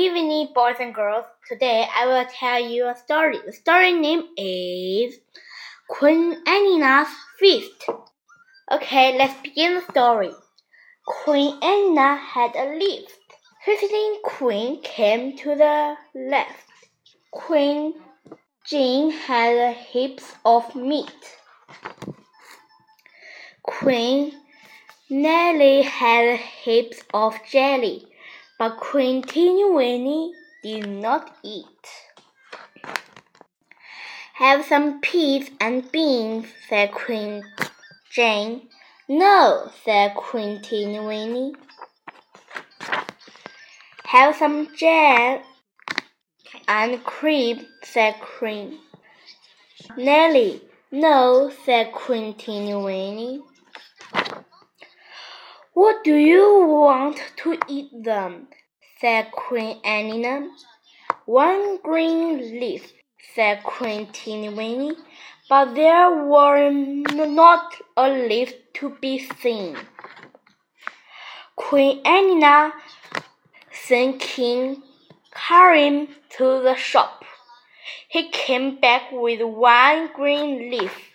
evening, boys and girls. Today I will tell you a story. The story name is Queen Anneena's Feast. Okay, let's begin the story. Queen Anneena had a lift. Fifteen Queen came to the left. Queen Jean had heaps of meat. Queen Nelly had heaps of jelly but Queen Winnie did not eat. Have some peas and beans, said Queen Jane. No, said Queen Winnie. Have some jam and cream, said Queen Nelly. No, said Queen Winnie. What do you want to eat them? said Queen Anneena. One green leaf, said Queen Winnie, but there were not a leaf to be seen. Queen Anneena sent King Karim to the shop. He came back with one green leaf.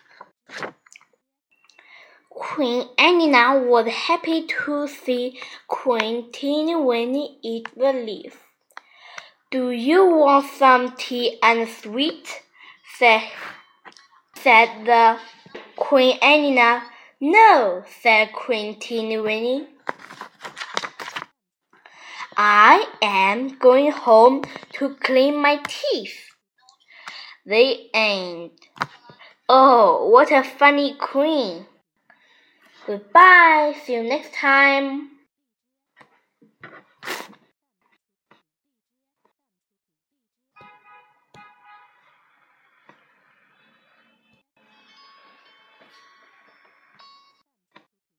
Queen Anneena was happy to see Queen Winnie eat the leaf. Do you want some tea and sweet? said, said the Queen Anneena. No, said Queen Winnie. I am going home to clean my teeth. The end. Oh, what a funny queen! Goodbye. See you next time.